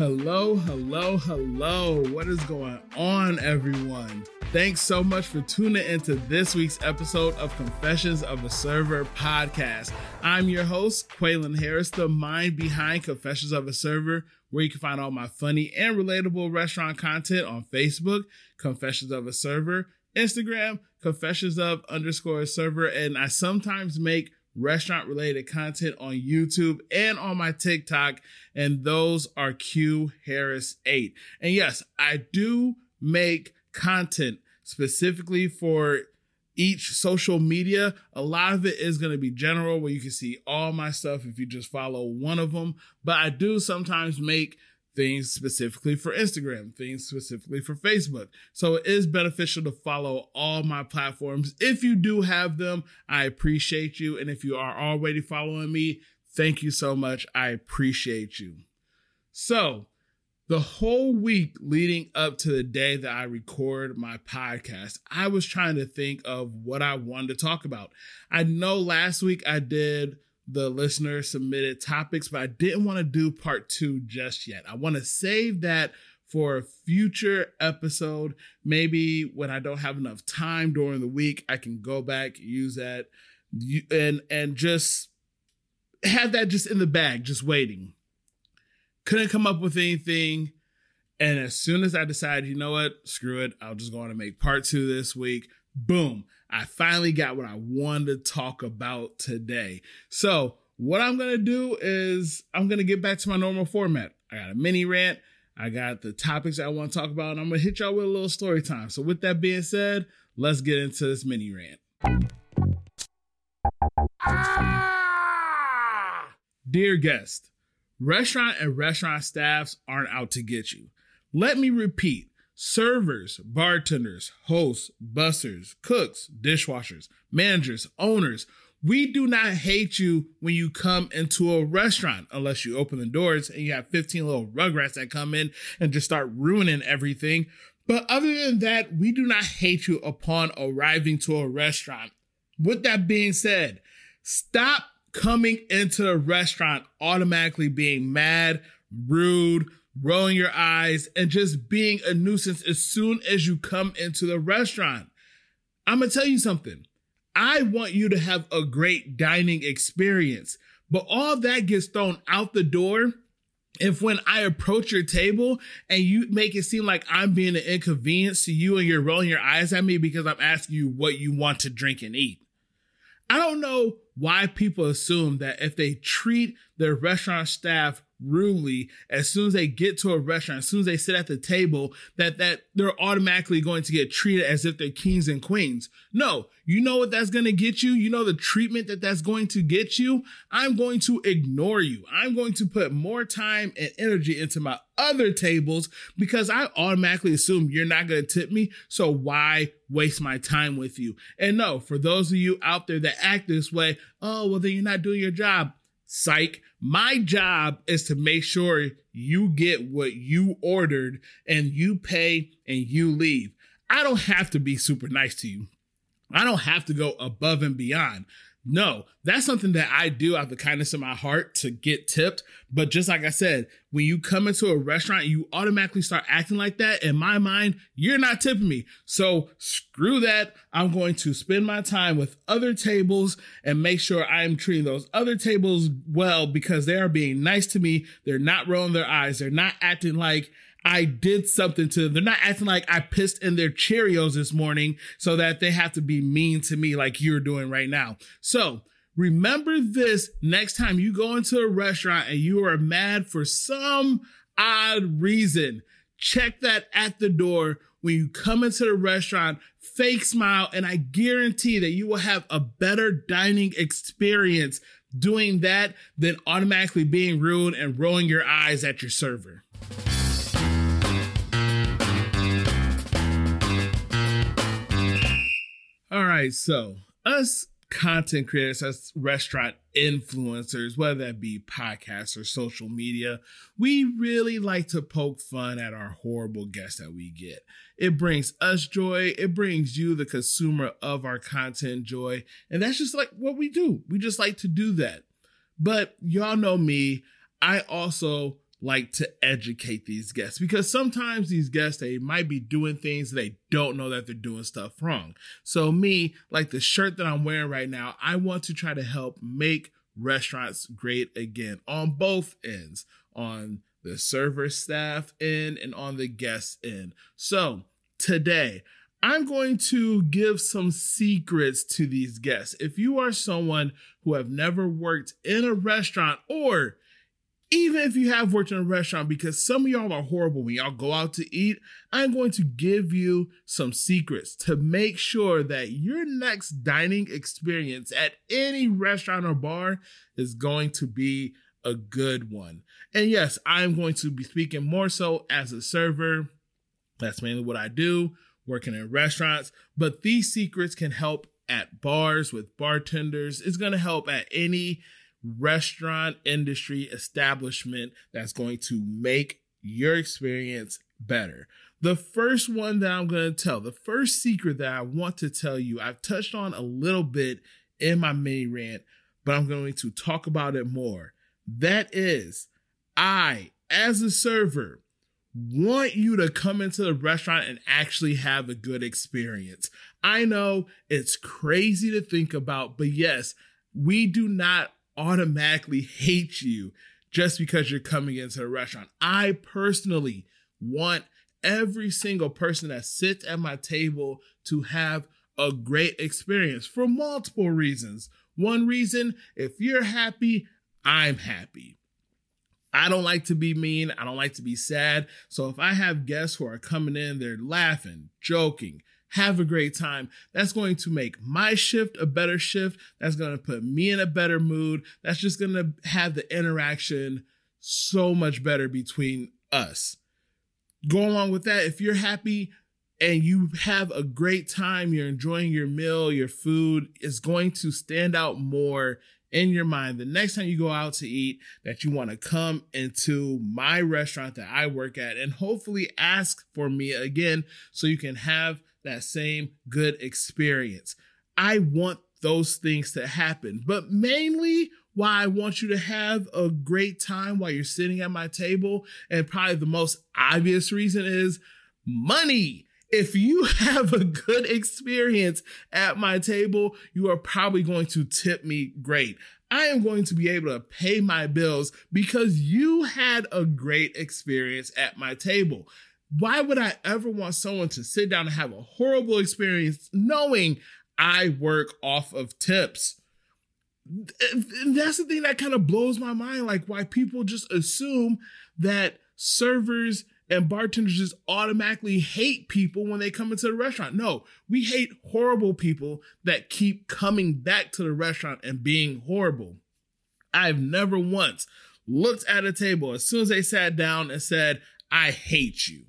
Hello, hello, hello. What is going on, everyone? Thanks so much for tuning into this week's episode of Confessions of a Server podcast. I'm your host, Quaylen Harris, the mind behind Confessions of a Server, where you can find all my funny and relatable restaurant content on Facebook, Confessions of a Server, Instagram, Confessions of underscore server, and I sometimes make restaurant related content on YouTube and on my TikTok, and those are Q Harris 8. And yes, I do make content specifically for each social media. A lot of it is going to be general where you can see all my stuff if you just follow one of them, but I do sometimes make things specifically for Instagram, things specifically for Facebook. So it is beneficial to follow all my platforms. If you do have them, I appreciate you. And if you are already following me, thank you so much. I appreciate you. So, the whole week leading up to the day that I record my podcast, I was trying to think of what I wanted to talk about. I know last week I did the listener submitted topics, but I didn't want to do part two just yet. I want to save that for a future episode. Maybe when I don't have enough time during the week, I can go back, use that, and and just have that just in the bag, just waiting. Couldn't come up with anything. And as soon as I decided, you know what, screw it, I'll just go on and make part two this week. Boom. I finally got what I wanted to talk about today. So, what I'm going to do is I'm going to get back to my normal format. I got a mini rant, I got the topics I want to talk about, and I'm going to hit y'all with a little story time. So, with that being said, let's get into this mini rant. Ah! Dear guest, restaurant and restaurant staffs aren't out to get you. Let me repeat servers, bartenders, hosts, bussers, cooks, dishwashers, managers, owners. We do not hate you when you come into a restaurant unless you open the doors and you have 15 little rugrats that come in and just start ruining everything. But other than that, we do not hate you upon arriving to a restaurant. With that being said, stop coming into the restaurant automatically being mad, rude, rolling your eyes, and just being a nuisance as soon as you come into the restaurant. I'm gonna tell you something. I want you to have a great dining experience, but all that gets thrown out the door if when I approach your table and you make it seem like I'm being an inconvenience to you and you're rolling your eyes at me because I'm asking you what you want to drink and eat. I don't know why people assume that if they treat their restaurant staff rudely as soon as they get to a restaurant, as soon as they sit at the table, that that they're automatically going to get treated as if they're kings and queens. No, you know what that's going to get you. You know the treatment that that's going to get you. I'm going to ignore you. I'm going to put more time and energy into my other tables because I automatically assume you're not going to tip me. So why waste my time with you? And no, for those of you out there that act this way, oh, well, then you're not doing your job. Psych. My job is to make sure you get what you ordered and you pay and you leave. I don't have to be super nice to you. I don't have to go above and beyond. No, that's something that I do out of the kindness of my heart to get tipped. But just like I said, when you come into a restaurant, you automatically start acting like that. In my mind, you're not tipping me. So screw that. I'm going to spend my time with other tables and make sure I am treating those other tables well because they are being nice to me. They're not rolling their eyes. They're not acting like I did something to them. They're not acting like I pissed in their Cheerios this morning so that they have to be mean to me like you're doing right now. So remember this next time you go into a restaurant and you are mad for some odd reason. Check that at the door when you come into the restaurant, fake smile, and I guarantee that you will have a better dining experience doing that than automatically being rude and rolling your eyes at your server. All right, so us content creators, us restaurant influencers, whether that be podcasts or social media, we really like to poke fun at our horrible guests that we get. It brings us joy, it brings you, the consumer of our content, joy, and that's just like what we do. We just like to do that. But y'all know me, I also like to educate these guests because sometimes these guests they might be doing things they don't know that they're doing stuff wrong. So me, like the shirt that I'm wearing right now, I want to try to help make restaurants great again on both ends, on the server staff end and on the guest end. So today I'm going to give some secrets to these guests. If you are someone who have never worked in a restaurant or even if you have worked in a restaurant, because some of y'all are horrible when y'all go out to eat, I'm going to give you some secrets to make sure that your next dining experience at any restaurant or bar is going to be a good one. And yes, I'm going to be speaking more so as a server. That's mainly what I do, working in restaurants. But these secrets can help at bars with bartenders. It's going to help at any restaurant industry establishment that's going to make your experience better. The first one that I'm going to tell, the first secret that I want to tell you, I've touched on a little bit in my mini rant, but I'm going to talk about it more. That is, I, as a server, want you to come into the restaurant and actually have a good experience. I know it's crazy to think about, but yes, we do not automatically hate you just because you're coming into a restaurant. I personally want every single person that sits at my table to have a great experience for multiple reasons. One reason, if you're happy, I'm happy. I don't like to be mean. I don't like to be sad. So if I have guests who are coming in, they're laughing, joking, have a great time. That's going to make my shift a better shift. That's going to put me in a better mood. That's just going to have the interaction so much better between us. Go along with that, if you're happy and you have a great time, you're enjoying your meal, your food is going to stand out more in your mind the next time you go out to eat that you want to come into my restaurant that I work at and hopefully ask for me again so you can have that same good experience. I want those things to happen, but mainly why I want you to have a great time while you're sitting at my table. And probably the most obvious reason is money. If you have a good experience at my table, you are probably going to tip me great. I am going to be able to pay my bills because you had a great experience at my table. Why would I ever want someone to sit down and have a horrible experience knowing I work off of tips? And that's the thing that kind of blows my mind. Like, why people just assume that servers and bartenders just automatically hate people when they come into the restaurant. No, we hate horrible people that keep coming back to the restaurant and being horrible. I've never once looked at a table as soon as they sat down and said, I hate you.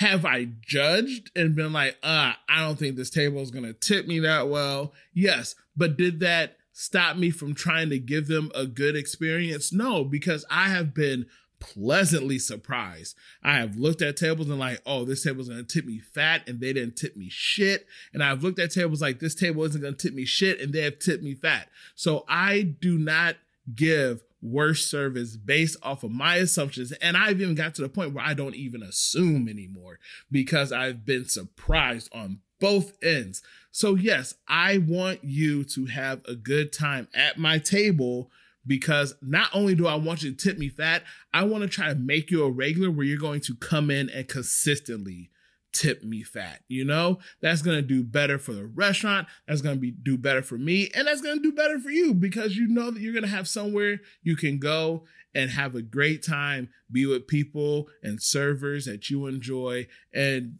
Have I judged and been like, uh, I don't think this table is going to tip me that well? Yes. But did that stop me from trying to give them a good experience? No, because I have been pleasantly surprised. I have looked at tables and like, oh, this table's gonna tip me fat, and they didn't tip me shit. And I've looked at tables like this table isn't gonna tip me shit, and they have tipped me fat. So I do not give worse service based off of my assumptions. And I've even got to the point where I don't even assume anymore because I've been surprised on both ends. So, yes, I want you to have a good time at my table because not only do I want you to tip me fat, I want to try to make you a regular where you're going to come in and consistently tip me fat. You know, that's going to do better for the restaurant. That's going to be do better for me. And that's going to do better for you because you know that you're going to have somewhere you can go and have a great time, be with people and servers that you enjoy and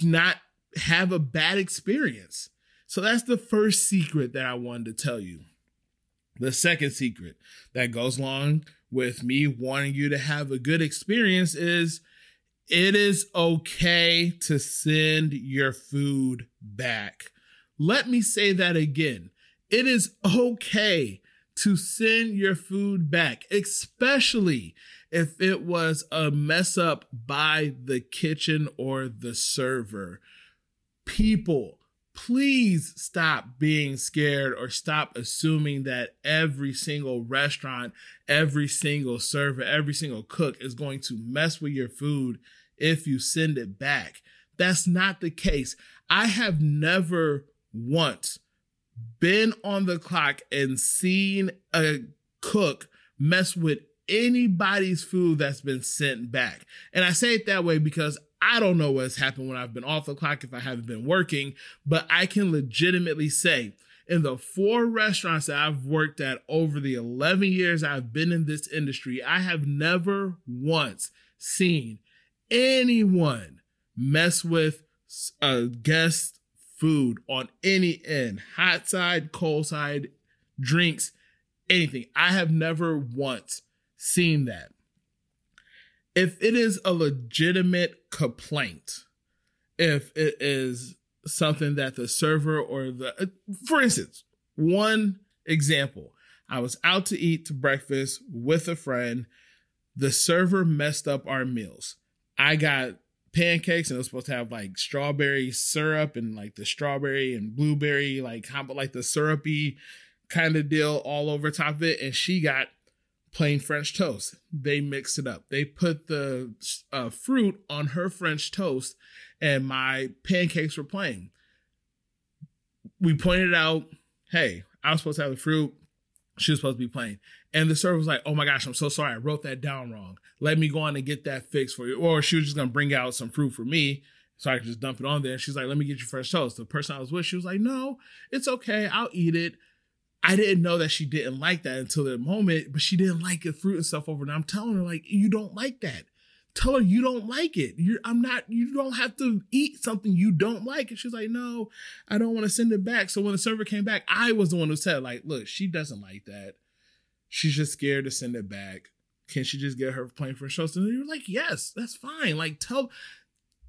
not have a bad experience. So that's the first secret that I wanted to tell you. The second secret that goes along with me wanting you to have a good experience is it is okay to send your food back. Let me say that again. It is okay to send your food back, especially if it was a mess up by the kitchen or the server. People, please stop being scared or stop assuming that every single restaurant, every single server, every single cook is going to mess with your food if you send it back. That's not the case. I have never once been on the clock and seen a cook mess with anybody's food that's been sent back. And I say it that way because I don't know what's happened when I've been off the clock if I haven't been working, but I can legitimately say in the four restaurants that I've worked at over the 11 years I've been in this industry, I have never once seen anyone mess with a guest food on any end, hot side, cold side, drinks, anything. I have never once seen that if it is a legitimate complaint, if it is something that the server or the, uh, for instance, one example, I was out to eat to breakfast with a friend. The server messed up our meals. I got pancakes and it was supposed to have like strawberry syrup and like the strawberry and blueberry, like about like the syrupy kind of deal all over top of it. And she got plain French toast. They mixed it up. They put the uh, fruit on her French toast, and my pancakes were plain. We pointed out, hey, I was supposed to have the fruit. She was supposed to be plain. And the server was like, oh my gosh, I'm so sorry. I wrote that down wrong. Let me go on and get that fixed for you. Or she was just going to bring out some fruit for me so I could just dump it on there. And she's like, let me get you fresh toast. The person I was with, she was like, no, it's okay. I'll eat it. I didn't know that she didn't like that until that moment, but she didn't like the fruit and stuff over. And I'm telling her, like, you don't like that. Tell her you don't like it. You're, I'm not, you don't have to eat something you don't like. And she's like, no, I don't want to send it back. So when the server came back, I was the one who said, like, look, she doesn't like that. She's just scared to send it back. Can she just get her plain for toast? And you're like, yes, that's fine. Like, tell,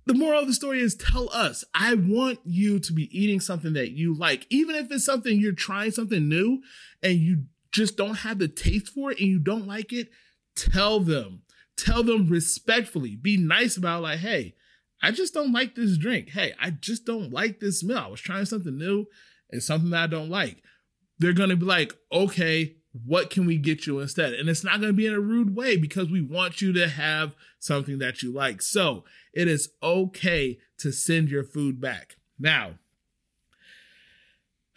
the moral of the story is tell us. I want you to be eating something that you like, even if it's something you're trying something new and you just don't have the taste for it and you don't like it. Tell them, tell them respectfully, be nice about like, hey, I just don't like this drink. Hey, I just don't like this meal. I was trying something new and something that I don't like. They're going to be like, okay, what can we get you instead? And it's not going to be in a rude way because we want you to have something that you like. So it is okay to send your food back. Now,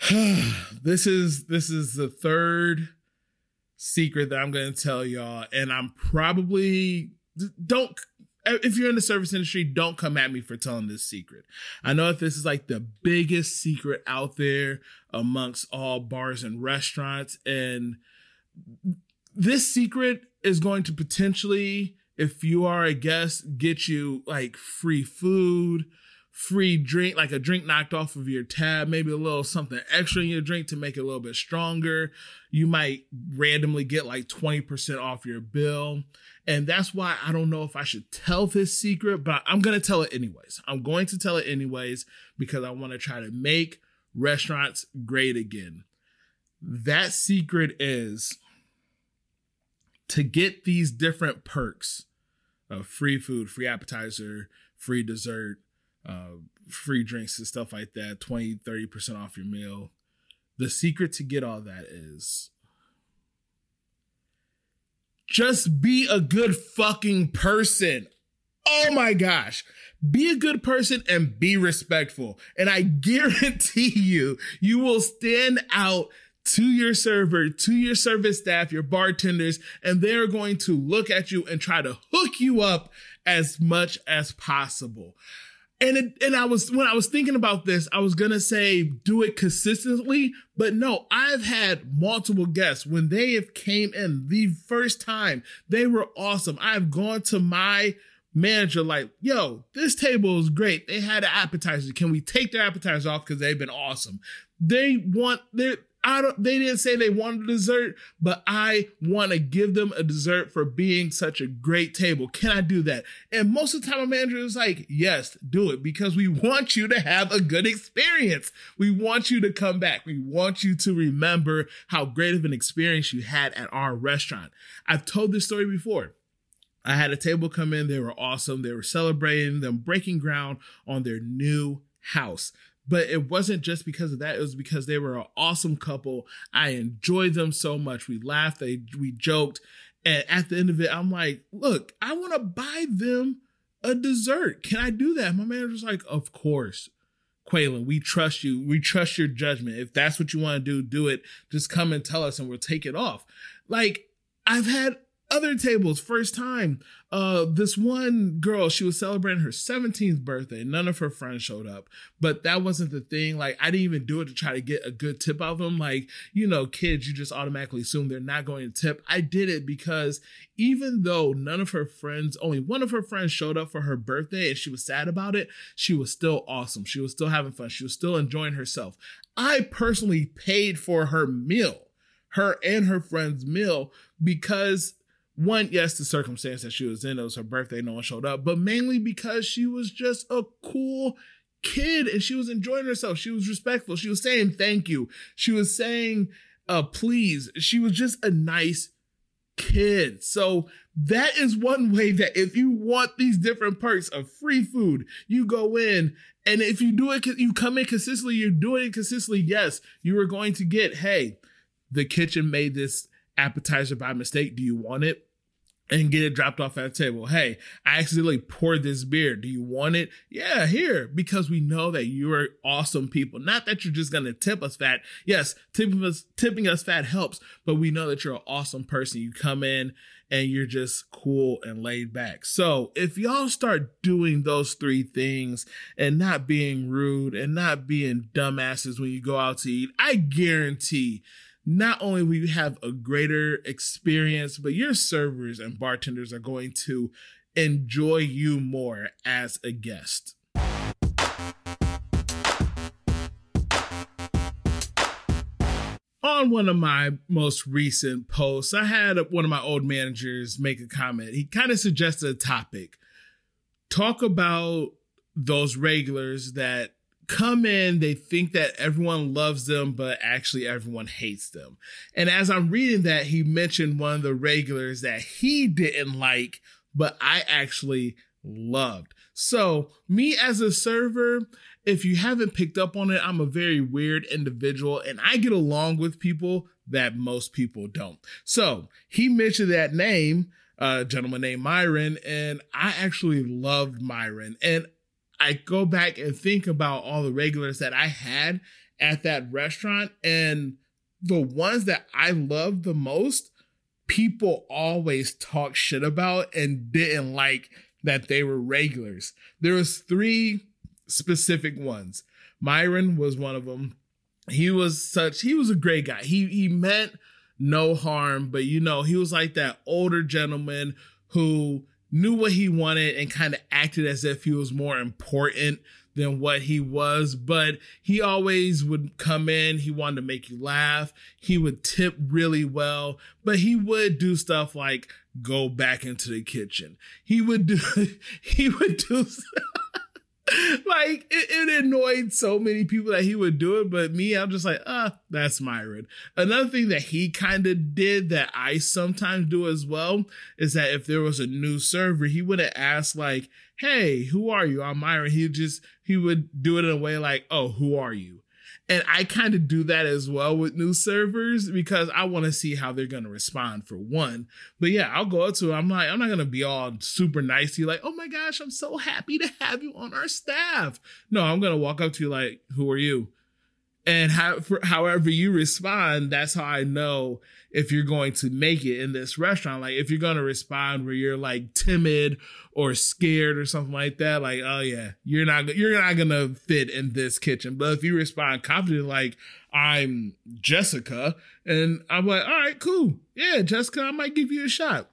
this is this is the third secret that I'm going to tell y'all and I'm probably don't if you're in the service industry, don't come at me for telling this secret. I know if this is like the biggest secret out there amongst all bars and restaurants. And this secret is going to potentially, if you are a guest, get you like free food, free drink, like a drink knocked off of your tab, maybe a little something extra in your drink to make it a little bit stronger. You might randomly get like 20% off your bill. And that's why I don't know if I should tell this secret, but I'm going to tell it anyways. I'm going to tell it anyways because I want to try to make restaurants great again. That secret is to get these different perks of free food, free appetizer, free dessert, uh, free drinks and stuff like that, 20, 30% off your meal. The secret to get all that is just be a good fucking person. Oh my gosh. Be a good person and be respectful. And I guarantee you, you will stand out to your server, to your service staff, your bartenders, and they're going to look at you and try to hook you up as much as possible. And it, and I was when I was thinking about this, I was gonna say do it consistently, but no, I've had multiple guests when they have came in the first time, they were awesome. I've gone to my manager like, yo, this table is great. They had an appetizer. Can we take their appetizer off because they've been awesome? They want their I don't they didn't say they wanted dessert, but I want to give them a dessert for being such a great table. Can I do that? And most of the time, a manager is like, yes, do it because we want you to have a good experience. We want you to come back. We want you to remember how great of an experience you had at our restaurant. I've told this story before. I had a table come in. They were awesome. They were celebrating them breaking ground on their new house. But it wasn't just because of that. It was because they were an awesome couple. I enjoyed them so much. We laughed, they, we joked. And at the end of it, I'm like, look, I want to buy them a dessert. Can I do that? My manager's like, of course. Quaylen, we trust you. We trust your judgment. If that's what you want to do, do it. Just come and tell us and we'll take it off. Like, I've had other tables, first time. Uh, this one girl, she was celebrating her 17th birthday. None of her friends showed up, but that wasn't the thing. Like, I didn't even do it to try to get a good tip out of them. Like, you know, kids, you just automatically assume they're not going to tip. I did it because even though none of her friends, only one of her friends showed up for her birthday and she was sad about it, she was still awesome. She was still having fun. She was still enjoying herself. I personally paid for her meal, her and her friend's meal, because one, yes, the circumstance that she was in, it was her birthday, no one showed up, but mainly because she was just a cool kid and she was enjoying herself. She was respectful. She was saying thank you. She was saying uh please. She was just a nice kid. So that is one way that if you want these different perks of free food, you go in and if you do it, you come in consistently, you're doing it consistently. Yes, you are going to get, hey, the kitchen made this appetizer by mistake. Do you want it? And get it dropped off at the table. Hey, I accidentally poured this beer. Do you want it? Yeah, here. Because we know that you are awesome people. Not that you're just gonna tip us fat. Yes, tipping us tipping us fat helps, but we know that you're an awesome person. You come in and you're just cool and laid back. So if y'all start doing those three things and not being rude and not being dumbasses when you go out to eat, I guarantee not only will you have a greater experience, but your servers and bartenders are going to enjoy you more as a guest. On one of my most recent posts, I had one of my old managers make a comment. He kind of suggested a topic. Talk about those regulars that come in, they think that everyone loves them, but actually everyone hates them. And as I'm reading that, he mentioned one of the regulars that he didn't like, but I actually loved. So, me as a server, if you haven't picked up on it, I'm a very weird individual and I get along with people that most people don't. So, he mentioned that name, a gentleman named Myron, and I actually loved Myron. And I go back and think about all the regulars that I had at that restaurant and the ones that I loved the most, people always talk shit about and didn't like that they were regulars. There was three specific ones. Myron was one of them. He was such he was a great guy. He he meant no harm, but you know, he was like that older gentleman who knew what he wanted and kind of acted as if he was more important than what he was, but he always would come in. He wanted to make you laugh. He would tip really well, but he would do stuff like go back into the kitchen. He would do, he would do, like it, it, annoyed so many people that he would do it, but me, I'm just like, ah, uh, that's Myron. Another thing that he kind of did that I sometimes do as well is that if there was a new server, he wouldn't ask like, "Hey, who are you?" I'm Myron. He just he would do it in a way like, "Oh, who are you?" And I kind of do that as well with new servers because I want to see how they're going to respond for one. But yeah, I'll go up to I'm like, I'm not going to be all super nice to you, like, oh my gosh, I'm so happy to have you on our staff. No, I'm going to walk up to you like, who are you? And how, however you respond, that's how I know if you're going to make it in this restaurant. Like if you're going to respond where you're like timid or scared or something like that, like, oh yeah, you're not, you're not to fit in this kitchen. But if you respond confident, like I'm Jessica and I'm like, all right, cool. Yeah, Jessica, I might give you a shot.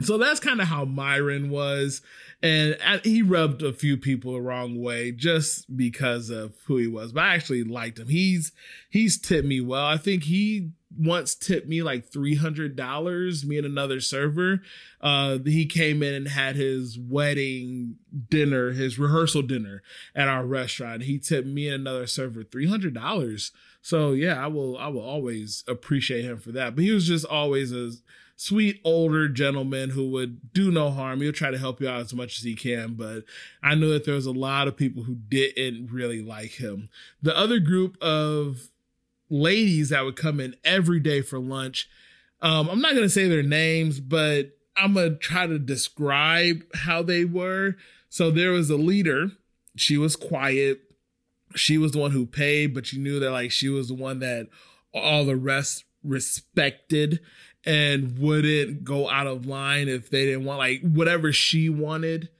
So that's kind of how Myron was and he rubbed a few people the wrong way just because of who he was. But I actually liked him. He's he's tipped me well. I think he once tipped me like three hundred dollars. Me and another server. Uh, he came in and had his wedding dinner, his rehearsal dinner at our restaurant. He tipped me and another server three hundred dollars. So yeah, I will I will always appreciate him for that. But he was just always a sweet older gentleman who would do no harm. He'll try to help you out as much as he can, but I know that there was a lot of people who didn't really like him. The other group of ladies that would come in every day for lunch, um, I'm not going to say their names, but I'm going to try to describe how they were. So there was a leader. She was quiet. She was the one who paid, but you knew that like she was the one that all the rest respected and wouldn't go out of line if they didn't want like whatever she wanted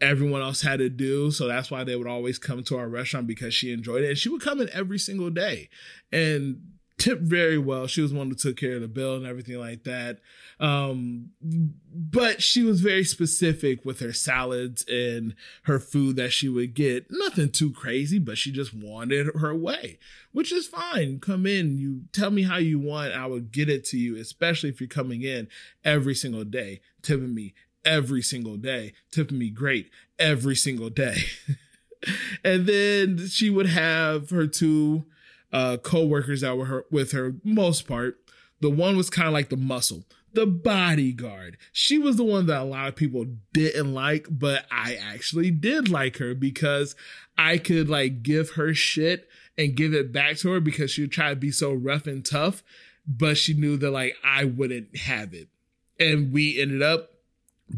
everyone else had to do. So that's why they would always come to our restaurant because she enjoyed it. And she would come in every single day. And tipped very well. She was one who took care of the bill and everything like that. Um, but she was very specific with her salads and her food that she would get. Nothing too crazy, but she just wanted her way, which is fine. Come in, you tell me how you want, I will get it to you, especially if you're coming in every single day, tipping me every single day, tipping me great every single day. and then she would have her two uh, co-workers that were her, with her most part. The one was kind of like the muscle, the bodyguard. She was the one that a lot of people didn't like, but I actually did like her because I could like give her shit and give it back to her because she would try to be so rough and tough, but she knew that like I wouldn't have it. And we ended up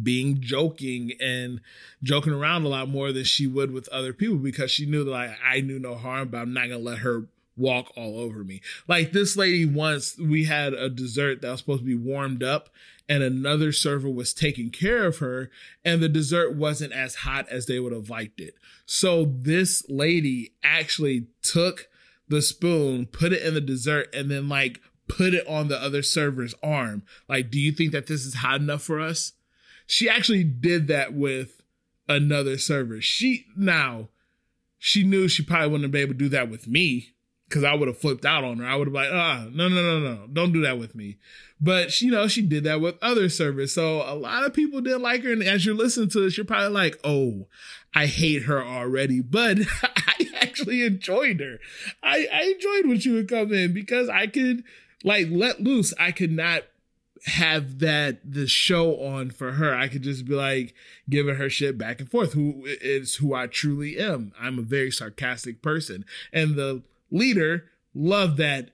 being joking and joking around a lot more than she would with other people because she knew that like I knew no harm, but I'm not gonna let her walk all over me. Like this lady once, we had a dessert that was supposed to be warmed up and another server was taking care of her and the dessert wasn't as hot as they would have liked it. So this lady actually took the spoon, put it in the dessert and then like put it on the other server's arm. Like, do you think that this is hot enough for us? She actually did that with another server. She now she knew she probably wouldn't be able to do that with me because I would have flipped out on her. I would have like, ah, no, no, no, no, don't do that with me. But she, you know, she did that with other servers. So a lot of people didn't like her. And as you listen to this, you're probably like, oh, I hate her already. But I actually enjoyed her. I, I enjoyed when she would come in because I could like let loose. I could not have that the show on for her. I could just be like giving her shit back and forth. Who is who I truly am. I'm a very sarcastic person. And the leader loved that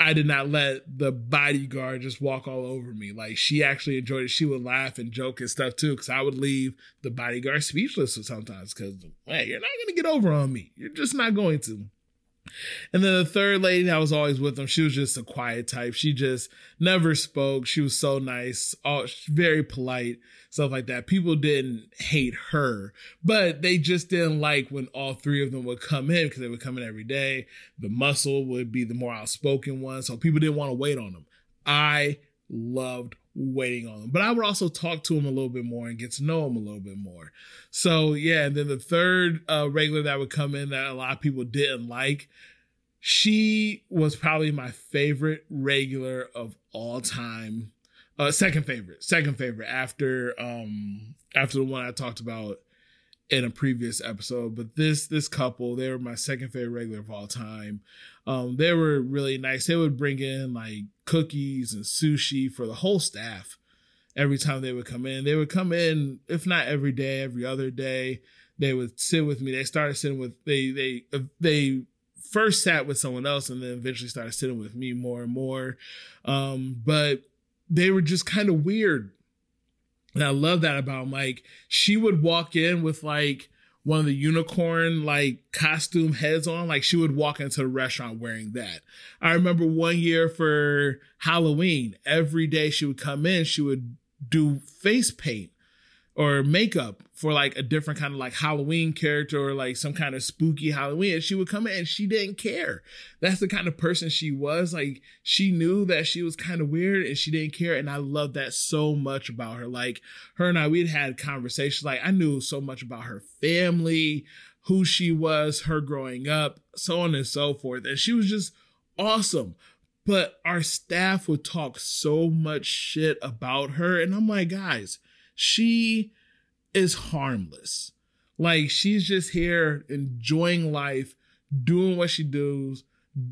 I did not let the bodyguard just walk all over me. Like she actually enjoyed it. She would laugh and joke and stuff too, because I would leave the bodyguard speechless sometimes. Because hey, you're not gonna get over on me. You're just not going to. And then the third lady that was always with them, she was just a quiet type. She just never spoke. She was so nice, all very polite, stuff like that. People didn't hate her, but they just didn't like when all three of them would come in because they would come in every day. The muscle would be the more outspoken one, so people didn't want to wait on them. I loved waiting on them. But I would also talk to him a little bit more and get to know him a little bit more. So yeah, and then the third uh, regular that would come in that a lot of people didn't like, she was probably my favorite regular of all time. Uh, second favorite, second favorite after um after the one I talked about in a previous episode, but this this couple, they were my second favorite regular of all time. Um, they were really nice. They would bring in like cookies and sushi for the whole staff every time they would come in. They would come in, if not every day, every other day. They would sit with me. They started sitting with they they they first sat with someone else and then eventually started sitting with me more and more. Um, but they were just kind of weird and I love that about him. Like she would walk in with like one of the unicorn like costume heads on. Like she would walk into the restaurant wearing that. I remember one year for Halloween, every day she would come in, she would do face paint or makeup for like a different kind of like Halloween character or like some kind of spooky Halloween. And she would come in and she didn't care. That's the kind of person she was. Like she knew that she was kind of weird and she didn't care. And I love that so much about her. Like her and I, we'd had conversations. Like I knew so much about her family, who she was, her growing up, so on and so forth. And she was just awesome but our staff would talk so much shit about her and i'm like guys she is harmless. Like she's just here enjoying life, doing what she does,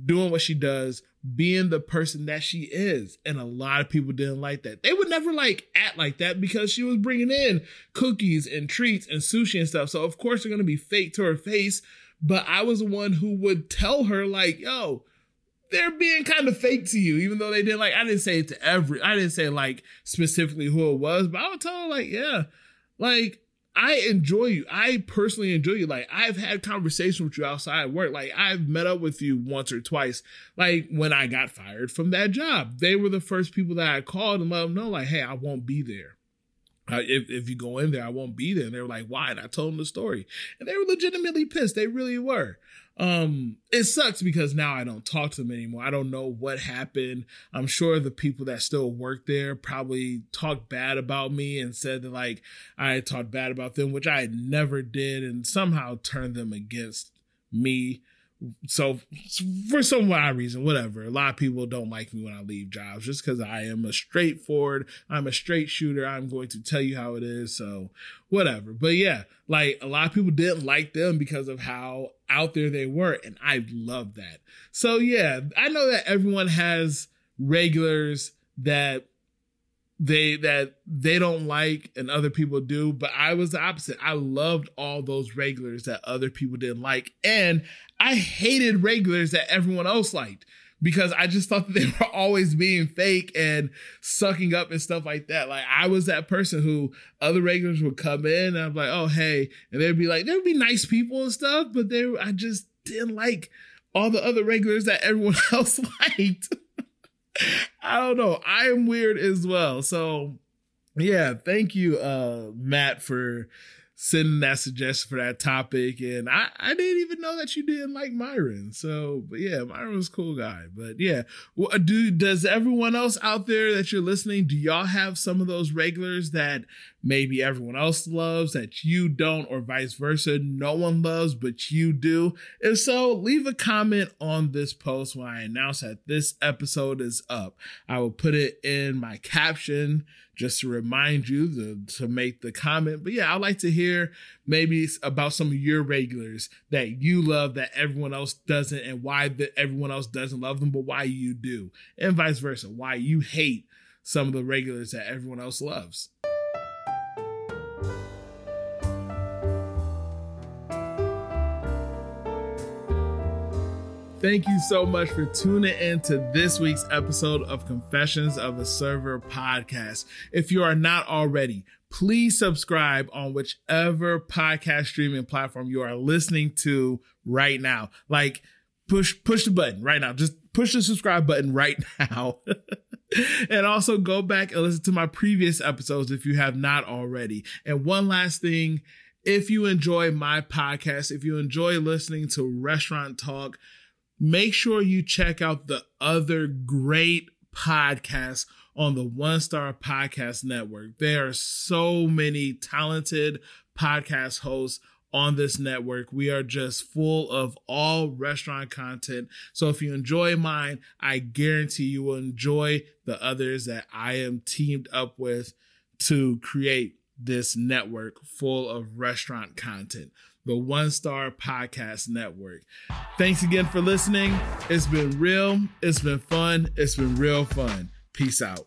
doing what she does, being the person that she is. And a lot of people didn't like that. They would never like act like that because she was bringing in cookies and treats and sushi and stuff. So of course they're going to be fake to her face. But I was the one who would tell her like, yo, they're being kind of fake to you, even though they didn't like. I didn't say it to every. I didn't say like specifically who it was, but I would tell her like, yeah, like I enjoy you. I personally enjoy you. Like I've had conversations with you outside work. Like I've met up with you once or twice. Like when I got fired from that job, they were the first people that I called and let them know, like, hey, I won't be there. Uh, if if you go in there, I won't be there. And they were like, why? And I told them the story, and they were legitimately pissed. They really were. Um, it sucks because now I don't talk to them anymore. I don't know what happened. I'm sure the people that still work there probably talked bad about me and said that like I talked bad about them, which I never did, and somehow turned them against me so for some odd reason, whatever. A lot of people don't like me when I leave jobs just because I am a straightforward, I'm a straight shooter. I'm going to tell you how it is. So whatever. But yeah, like a lot of people didn't like them because of how out there they were. And I love that. So yeah, I know that everyone has regulars that they that they don't like and other people do but i was the opposite i loved all those regulars that other people didn't like and i hated regulars that everyone else liked because i just thought that they were always being fake and sucking up and stuff like that like i was that person who other regulars would come in and i'm like oh hey and they'd be like there'd be nice people and stuff but they i just didn't like all the other regulars that everyone else liked I don't know. I am weird as well. So yeah, thank you, uh, Matt, for sending that suggestion for that topic. And I, I didn't even know that you didn't like Myron. So, but yeah, Myron was a cool guy. But yeah, well, do does everyone else out there that you're listening, do y'all have some of those regulars that maybe everyone else loves that you don't, or vice versa? No one loves, but you do. If so, leave a comment on this post when I announce that this episode is up. I will put it in my caption just to remind you to, to make the comment. But yeah, I'd like to hear maybe about some of your regulars that you love that everyone else doesn't and why that everyone else doesn't love them, but why you do. And vice versa, why you hate some of the regulars that everyone else loves. Thank you so much for tuning in to this week's episode of Confessions of a Server podcast. If you are not already, please subscribe on whichever podcast streaming platform you are listening to right now. Like push push the button right now. Just push the subscribe button right now. and also go back and listen to my previous episodes if you have not already. And one last thing, if you enjoy my podcast, if you enjoy listening to Restaurant Talk, make sure you check out the other great podcasts on the One Star Podcast Network. There are so many talented podcast hosts on this network. We are just full of all restaurant content. So if you enjoy mine, I guarantee you will enjoy the others that I am teamed up with to create this network full of restaurant content, the One Star Podcast Network. Thanks again for listening. It's been real, it's been fun, it's been real fun. Peace out.